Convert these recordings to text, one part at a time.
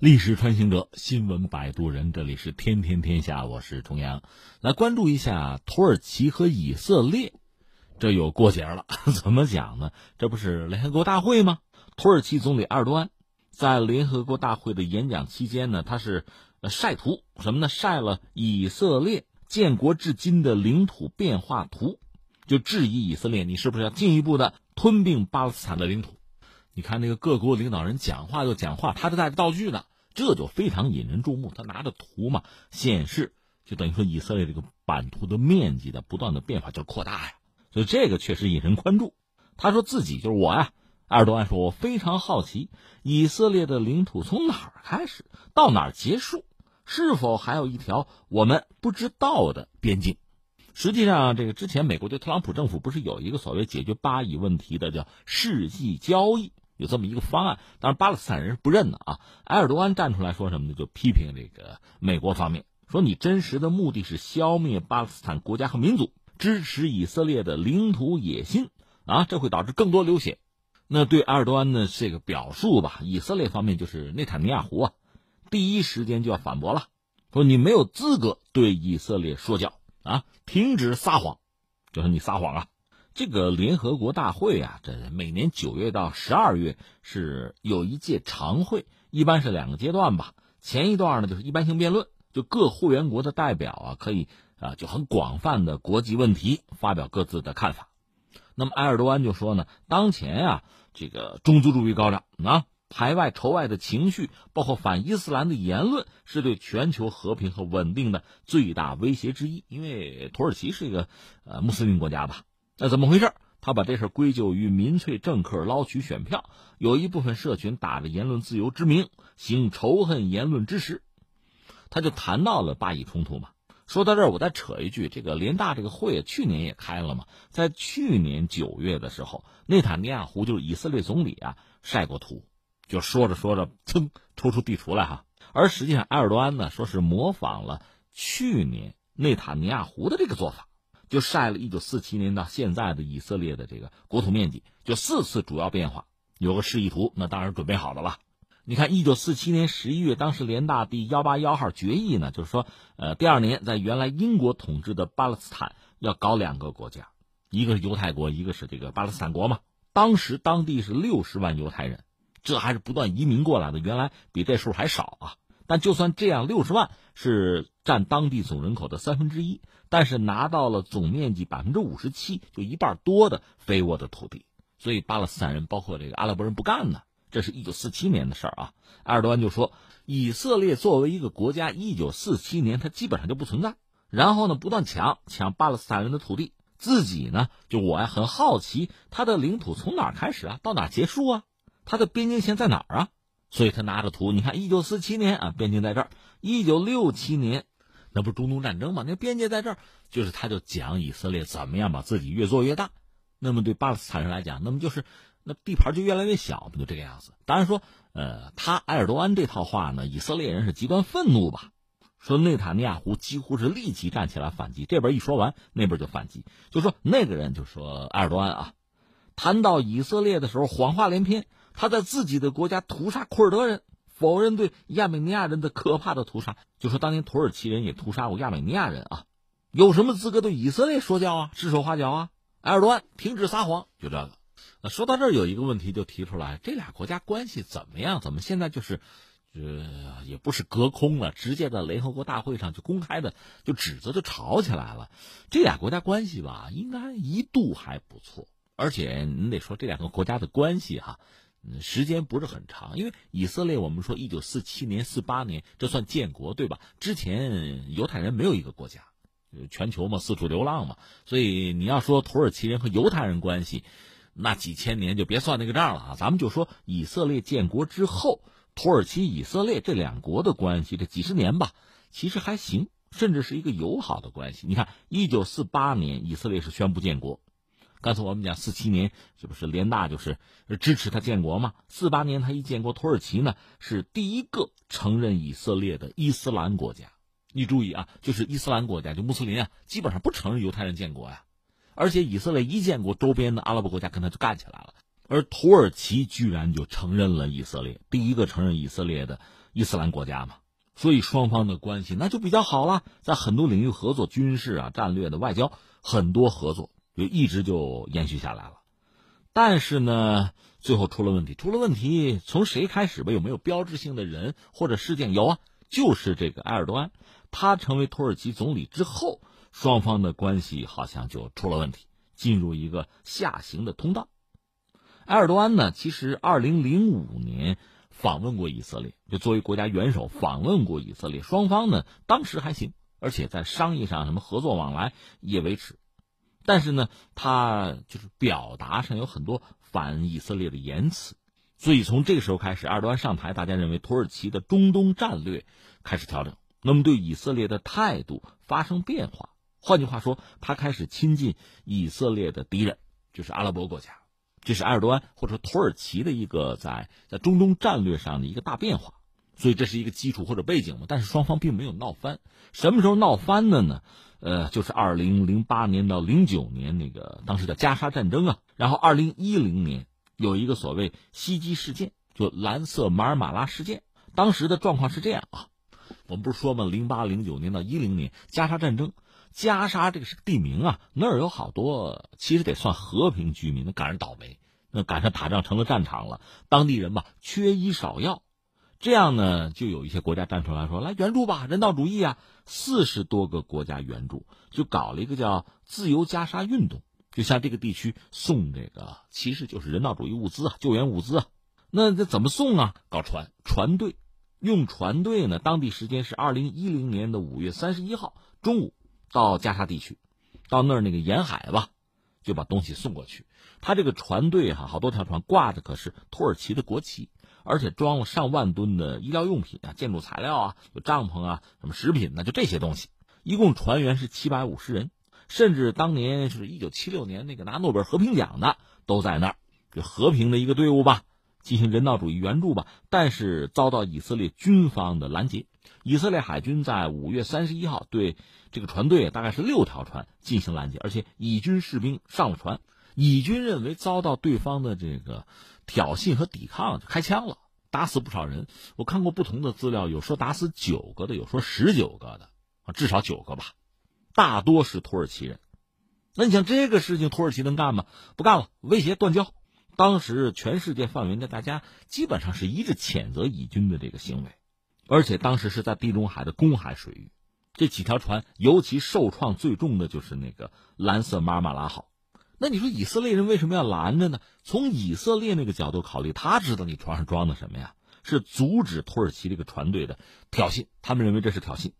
历史穿行者，新闻摆渡人，这里是天天天下，我是重阳，来关注一下土耳其和以色列，这有过节了。怎么讲呢？这不是联合国大会吗？土耳其总理埃尔多安在联合国大会的演讲期间呢，他是晒图什么呢？晒了以色列建国至今的领土变化图，就质疑以色列，你是不是要进一步的吞并巴勒斯坦的领土？你看那个各国领导人讲话就讲话，他是带着道具的。这就非常引人注目。他拿着图嘛，显示就等于说以色列这个版图的面积的不断的变化，就扩大呀。所以这个确实引人关注。他说自己就是我呀，埃尔多安说，我非常好奇以色列的领土从哪儿开始到哪儿结束，是否还有一条我们不知道的边境？实际上，这个之前美国对特朗普政府不是有一个所谓解决巴以问题的叫世纪交易？有这么一个方案，当然巴勒斯坦人是不认的啊。埃尔多安站出来说什么呢？就批评这个美国方面，说你真实的目的是消灭巴勒斯坦国家和民族，支持以色列的领土野心啊，这会导致更多流血。那对埃尔多安的这个表述吧，以色列方面就是内塔尼亚胡啊，第一时间就要反驳了，说你没有资格对以色列说教啊，停止撒谎，就是你撒谎啊。这个联合国大会啊，这每年九月到十二月是有一届常会，一般是两个阶段吧。前一段呢就是一般性辩论，就各会员国的代表啊可以啊就很广泛的国际问题发表各自的看法。那么埃尔多安就说呢，当前啊这个种族主义高涨啊，排外仇外的情绪，包括反伊斯兰的言论，是对全球和平和稳定的最大威胁之一。因为土耳其是一个呃穆斯林国家吧。那怎么回事？他把这事归咎于民粹政客捞取选票，有一部分社群打着言论自由之名行仇恨言论之实。他就谈到了巴以冲突嘛。说到这儿，我再扯一句，这个联大这个会去年也开了嘛，在去年九月的时候，内塔尼亚胡就是以色列总理啊晒过图，就说着说着，噌抽出地图来哈。而实际上，埃尔多安呢说是模仿了去年内塔尼亚胡的这个做法。就晒了一九四七年到现在的以色列的这个国土面积，就四次主要变化，有个示意图，那当然准备好的了。你看，一九四七年十一月，当时联大第幺八幺号决议呢，就是说，呃，第二年在原来英国统治的巴勒斯坦要搞两个国家，一个是犹太国，一个是这个巴勒斯坦国嘛。当时当地是六十万犹太人，这还是不断移民过来的，原来比这数还少啊。但就算这样，六十万是占当地总人口的三分之一，但是拿到了总面积百分之五十七，就一半多的肥沃的土地，所以巴勒斯坦人包括这个阿拉伯人不干呢。这是一九四七年的事儿啊。埃尔多安就说，以色列作为一个国家，一九四七年它基本上就不存在。然后呢，不断抢抢巴勒斯坦人的土地，自己呢，就我呀很好奇，他的领土从哪开始啊，到哪结束啊？他的边境线在哪儿啊？所以他拿着图，你看，一九四七年啊，边境在这儿；一九六七年，那不是中东战争吗？那边界在这儿，就是他就讲以色列怎么样把自己越做越大。那么对巴勒斯坦人来讲，那么就是那地盘就越来越小，不就这个样子？当然说，呃，他埃尔多安这套话呢，以色列人是极端愤怒吧？说内塔尼亚胡几乎是立即站起来反击，这边一说完，那边就反击，就说那个人就说埃尔多安啊，谈到以色列的时候谎话连篇。他在自己的国家屠杀库尔德人，否认对亚美尼亚人的可怕的屠杀，就说当年土耳其人也屠杀过亚美尼亚人啊，有什么资格对以色列说教啊，指手画脚啊？埃尔多安停止撒谎，就这个。说到这儿，有一个问题就提出来：这俩国家关系怎么样？怎么现在就是，呃，也不是隔空了，直接在联合国大会上就公开的就指责就吵起来了？这俩国家关系吧，应该一度还不错，而且你得说这两个国家的关系哈。时间不是很长，因为以色列，我们说一九四七年、四八年，这算建国对吧？之前犹太人没有一个国家，全球嘛，四处流浪嘛，所以你要说土耳其人和犹太人关系，那几千年就别算那个账了啊。咱们就说以色列建国之后，土耳其、以色列这两国的关系，这几十年吧，其实还行，甚至是一个友好的关系。你看，一九四八年，以色列是宣布建国。刚才我们讲四七年，这不是联大就是支持他建国嘛？四八年他一建国，土耳其呢是第一个承认以色列的伊斯兰国家。你注意啊，就是伊斯兰国家，就穆斯林啊，基本上不承认犹太人建国呀。而且以色列一建国，周边的阿拉伯国家跟他就干起来了。而土耳其居然就承认了以色列，第一个承认以色列的伊斯兰国家嘛，所以双方的关系那就比较好了，在很多领域合作，军事啊、战略的、外交很多合作就一直就延续下来了。但是呢，最后出了问题，出了问题从谁开始吧？有没有标志性的人或者事件？有啊，就是这个埃尔多安，他成为土耳其总理之后，双方的关系好像就出了问题，进入一个下行的通道。埃尔多安呢，其实二零零五年访问过以色列，就作为国家元首访问过以色列。双方呢当时还行，而且在商业上什么合作往来也维持。但是呢，他就是表达上有很多反以色列的言辞，所以从这个时候开始，埃尔多安上台，大家认为土耳其的中东战略开始调整，那么对以色列的态度发生变化。换句话说，他开始亲近以色列的敌人，就是阿拉伯国家。这是埃尔多安或者土耳其的一个在在中东战略上的一个大变化，所以这是一个基础或者背景嘛。但是双方并没有闹翻，什么时候闹翻的呢？呃，就是二零零八年到零九年那个当时叫加沙战争啊。然后二零一零年有一个所谓袭击事件，就蓝色马尔马拉事件。当时的状况是这样啊，我们不是说嘛，零八零九年到一零年加沙战争。加沙这个是个地名啊，那儿有好多其实得算和平居民，那赶上倒霉，那赶上打仗成了战场了，当地人吧缺医少药，这样呢就有一些国家站出来说来援助吧，人道主义啊，四十多个国家援助，就搞了一个叫自由加沙运动，就向这个地区送这个其实就是人道主义物资啊，救援物资啊，那这怎么送啊？搞船船队，用船队呢？当地时间是二零一零年的五月三十一号中午。到加沙地区，到那儿那个沿海吧，就把东西送过去。他这个船队哈，好多条船挂的可是土耳其的国旗，而且装了上万吨的医疗用品啊、建筑材料啊、有帐篷啊、什么食品呢，就这些东西。一共船员是七百五十人，甚至当年是一九七六年那个拿诺贝尔和平奖的都在那儿，就和平的一个队伍吧，进行人道主义援助吧。但是遭到以色列军方的拦截。以色列海军在五月三十一号对这个船队大概是六条船进行拦截，而且以军士兵上了船，以军认为遭到对方的这个挑衅和抵抗，就开枪了，打死不少人。我看过不同的资料，有说打死九个的，有说十九个的，啊，至少九个吧，大多是土耳其人。那你像这个事情，土耳其能干吗？不干了，威胁断交。当时全世界范围内，大家基本上是一致谴责以军的这个行为。而且当时是在地中海的公海水域，这几条船尤其受创最重的就是那个蓝色马尔马拉号。那你说以色列人为什么要拦着呢？从以色列那个角度考虑，他知道你船上装的什么呀？是阻止土耳其这个船队的挑衅，他们认为这是挑衅。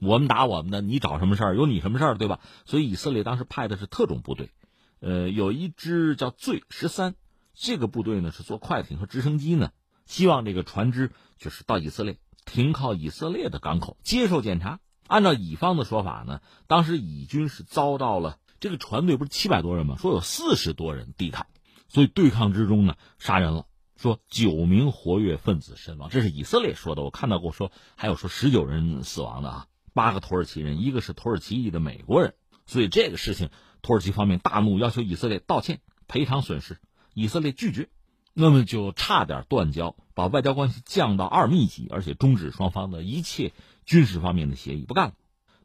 我们打我们的，你找什么事儿？有你什么事儿，对吧？所以以色列当时派的是特种部队，呃，有一支叫“罪十三”，这个部队呢是坐快艇和直升机呢，希望这个船只就是到以色列。停靠以色列的港口接受检查。按照乙方的说法呢，当时以军是遭到了这个船队不是七百多人吗？说有四十多人抵抗，所以对抗之中呢杀人了，说九名活跃分子身亡，这是以色列说的。我看到过说还有说十九人死亡的啊，八个土耳其人，一个是土耳其裔的美国人。所以这个事情，土耳其方面大怒，要求以色列道歉赔偿损失。以色列拒绝。那么就差点断交，把外交关系降到二密级，而且终止双方的一切军事方面的协议，不干了。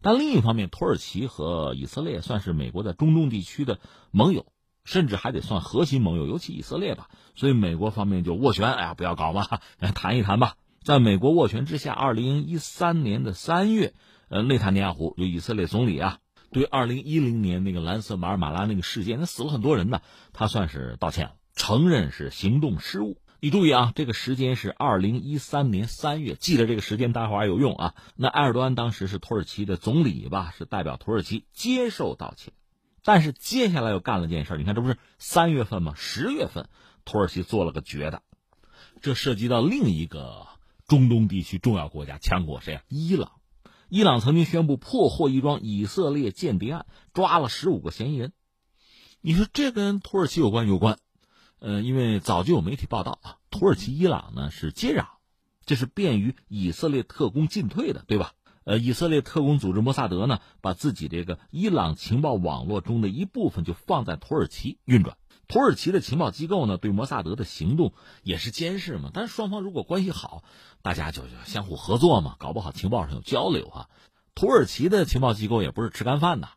但另一方面，土耳其和以色列算是美国在中东地区的盟友，甚至还得算核心盟友，尤其以色列吧。所以美国方面就斡旋，哎呀，不要搞嘛，谈一谈吧。在美国斡旋之下，二零一三年的三月，呃，内塔尼亚胡就以色列总理啊，对二零一零年那个蓝色马尔马拉那个事件，那死了很多人呢，他算是道歉了。承认是行动失误。你注意啊，这个时间是二零一三年三月，记得这个时间，待会儿有用啊。那埃尔多安当时是土耳其的总理吧，是代表土耳其接受道歉。但是接下来又干了件事，你看这不是三月份吗？十月份，土耳其做了个绝的，这涉及到另一个中东地区重要国家强国，谁啊？伊朗。伊朗曾经宣布破获一桩以色列间谍案，抓了十五个嫌疑人。你说这跟土耳其有关？有关。呃，因为早就有媒体报道啊，土耳其伊朗呢是接壤，这是便于以色列特工进退的，对吧？呃，以色列特工组织摩萨德呢，把自己这个伊朗情报网络中的一部分就放在土耳其运转，土耳其的情报机构呢，对摩萨德的行动也是监视嘛。但是双方如果关系好，大家就相互合作嘛，搞不好情报上有交流啊。土耳其的情报机构也不是吃干饭的，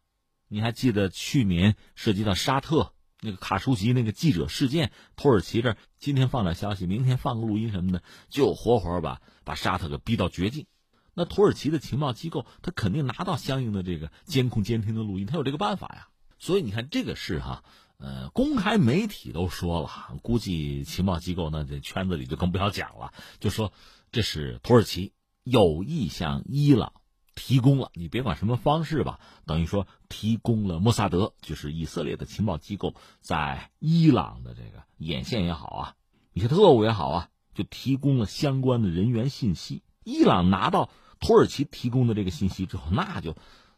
你还记得去年涉及到沙特那个卡舒吉那个记者事件，土耳其这今天放点消息，明天放个录音什么的，就活活把把沙特给逼到绝境。那土耳其的情报机构，他肯定拿到相应的这个监控监听的录音，他有这个办法呀。所以你看这个事哈，呃，公开媒体都说了，估计情报机构那这圈子里就更不要讲了，就说这是土耳其有意向伊朗提供了，你别管什么方式吧，等于说提供了莫萨德，就是以色列的情报机构在伊朗的这个眼线也好啊，一些特务也好啊，就提供了相关的人员信息。伊朗拿到。土耳其提供的这个信息之后，那就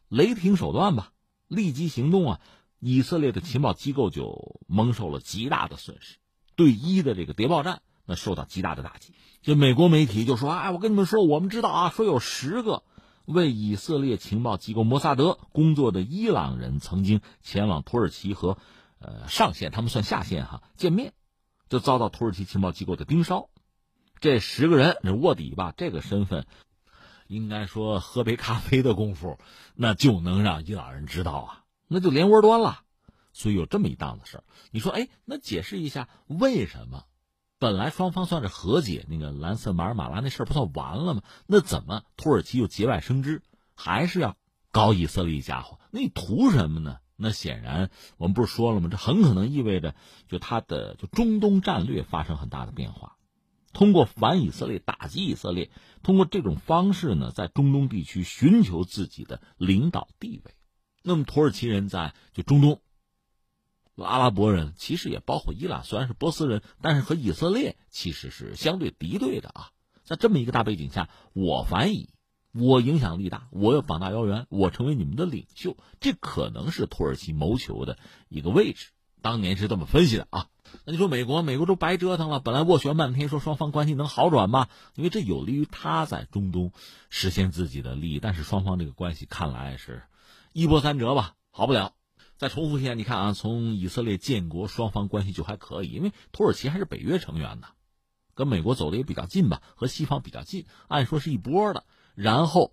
雷霆手段吧，立即行动啊！以色列的情报机构就蒙受了极大的损失，对伊的这个谍报战那受到极大的打击。就美国媒体就说：“哎，我跟你们说，我们知道啊，说有十个为以色列情报机构摩萨德工作的伊朗人曾经前往土耳其和呃上线，他们算下线哈见面，就遭到土耳其情报机构的盯梢。这十个人，这卧底吧，这个身份。”应该说，喝杯咖啡的功夫，那就能让伊朗人知道啊，那就连窝端了。所以有这么一档子事儿。你说，哎，那解释一下为什么？本来双方算是和解，那个蓝色马尔马拉那事儿不算完了吗？那怎么土耳其又节外生枝，还是要搞以色列家伙？那你图什么呢？那显然我们不是说了吗？这很可能意味着，就他的就中东战略发生很大的变化。通过反以色列打击以色列，通过这种方式呢，在中东地区寻求自己的领导地位。那么土耳其人在就中东，阿拉伯人其实也包括伊朗，虽然是波斯人，但是和以色列其实是相对敌对的啊。在这么一个大背景下，我反以，我影响力大，我有膀大腰圆，我成为你们的领袖，这可能是土耳其谋求的一个位置。当年是这么分析的啊。那你说美国，美国都白折腾了。本来斡旋半天，说双方关系能好转吗？因为这有利于他在中东实现自己的利益。但是双方这个关系看来是一波三折吧，好不了。再重复一下，你看啊，从以色列建国，双方关系就还可以，因为土耳其还是北约成员呢，跟美国走的也比较近吧，和西方比较近，按说是一波的。然后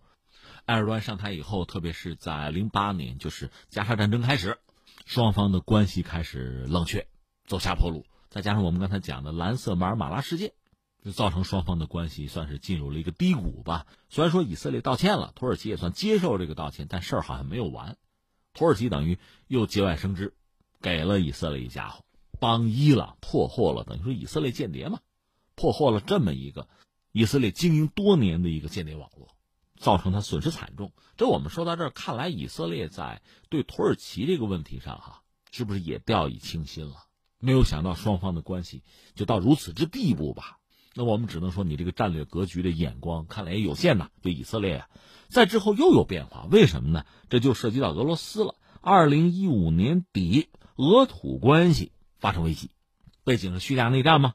埃尔多安上台以后，特别是在零八年，就是加沙战争开始，双方的关系开始冷却。走下坡路，再加上我们刚才讲的蓝色马尔马拉事件，就造成双方的关系算是进入了一个低谷吧。虽然说以色列道歉了，土耳其也算接受这个道歉，但事儿好像没有完。土耳其等于又节外生枝，给了以色列一家伙，帮伊朗破获了，等于说以色列间谍嘛，破获了这么一个以色列经营多年的一个间谍网络，造成他损失惨重。这我们说到这儿，看来以色列在对土耳其这个问题上，哈，是不是也掉以轻心了？没有想到双方的关系就到如此之地步吧？那我们只能说你这个战略格局的眼光看来也有限呐。就以色列啊，在之后又有变化，为什么呢？这就涉及到俄罗斯了。二零一五年底，俄土关系发生危机，背景是叙利亚内战吗？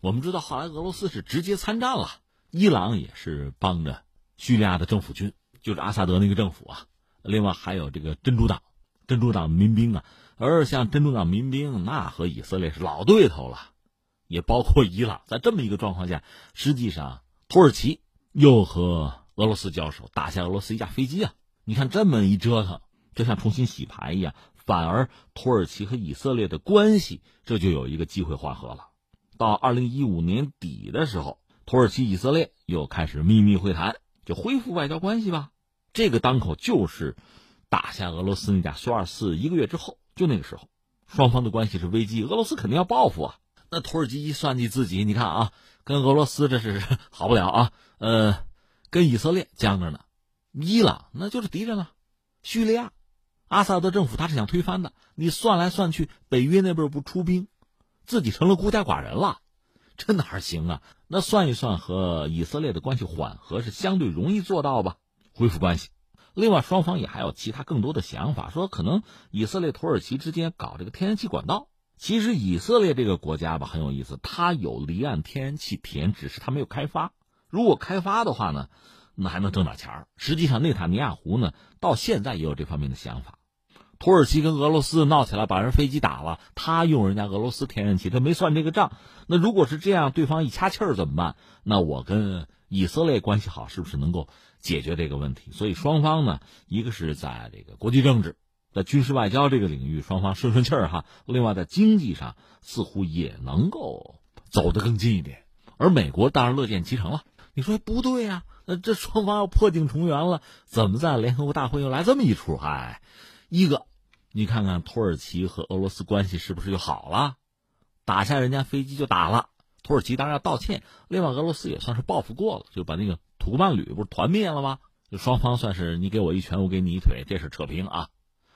我们知道后来俄罗斯是直接参战了，伊朗也是帮着叙利亚的政府军，就是阿萨德那个政府啊。另外还有这个真主党，真主党民兵啊。而像真主党民兵，那和以色列是老对头了，也包括伊朗。在这么一个状况下，实际上土耳其又和俄罗斯交手，打下俄罗斯一架飞机啊！你看这么一折腾，就像重新洗牌一样，反而土耳其和以色列的关系这就有一个机会缓和了。到二零一五年底的时候，土耳其、以色列又开始秘密会谈，就恢复外交关系吧。这个当口就是打下俄罗斯那架苏二四一个月之后。就那个时候，双方的关系是危机，俄罗斯肯定要报复啊。那土耳其一算计自己，你看啊，跟俄罗斯这是 好不了啊。呃，跟以色列僵着呢，伊朗那就是敌人了。叙利亚，阿萨德政府他是想推翻的。你算来算去，北约那边不出兵，自己成了孤家寡人了，这哪行啊？那算一算，和以色列的关系缓和是相对容易做到吧？恢复关系。另外，双方也还有其他更多的想法，说可能以色列、土耳其之间搞这个天然气管道。其实以色列这个国家吧很有意思，它有离岸天然气田，只是它没有开发。如果开发的话呢，那还能挣点钱儿。实际上，内塔尼亚胡呢到现在也有这方面的想法。土耳其跟俄罗斯闹起来，把人飞机打了，他用人家俄罗斯天然气，他没算这个账。那如果是这样，对方一掐气儿怎么办？那我跟以色列关系好，是不是能够解决这个问题？所以双方呢，一个是在这个国际政治、在军事外交这个领域，双方顺顺气儿哈。另外在经济上，似乎也能够走得更近一点。而美国当然乐见其成了。你说不对呀？那这双方要破镜重圆了，怎么在联合国大会又来这么一出？嗨，一个，你看看土耳其和俄罗斯关系是不是就好了？打下人家飞机就打了，土耳其当然要道歉。另外，俄罗斯也算是报复过了，就把那个土库曼旅不是团灭了吗？就双方算是你给我一拳，我给你一腿，这是扯平啊。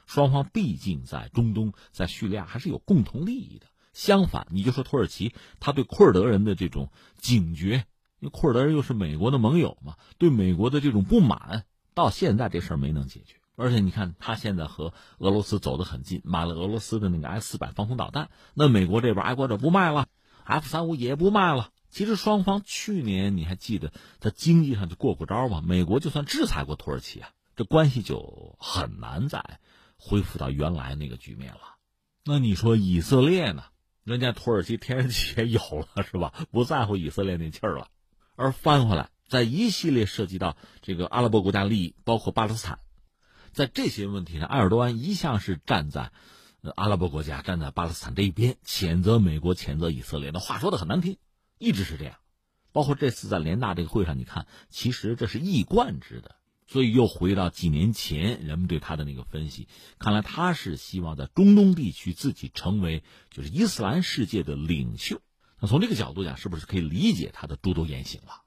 双方毕竟在中东、在叙利亚还是有共同利益的。相反，你就说土耳其，他对库尔德人的这种警觉。因为库尔德人又是美国的盟友嘛，对美国的这种不满，到现在这事儿没能解决。而且你看，他现在和俄罗斯走得很近，买了俄罗斯的那个 S 四百防空导弹。那美国这边爱国者不卖了，F 三五也不卖了。其实双方去年你还记得，在经济上就过过招吗？美国就算制裁过土耳其啊，这关系就很难再恢复到原来那个局面了。那你说以色列呢？人家土耳其天然气也有了，是吧？不在乎以色列那气儿了。而翻回来，在一系列涉及到这个阿拉伯国家利益，包括巴勒斯坦，在这些问题上，埃尔多安一向是站在阿拉伯国家、站在巴勒斯坦这一边，谴责美国、谴责以色列。那话说的很难听，一直是这样。包括这次在联大这个会上，你看，其实这是一贯之的。所以又回到几年前人们对他的那个分析，看来他是希望在中东地区自己成为就是伊斯兰世界的领袖。那从这个角度讲，是不是可以理解他的诸多言行了？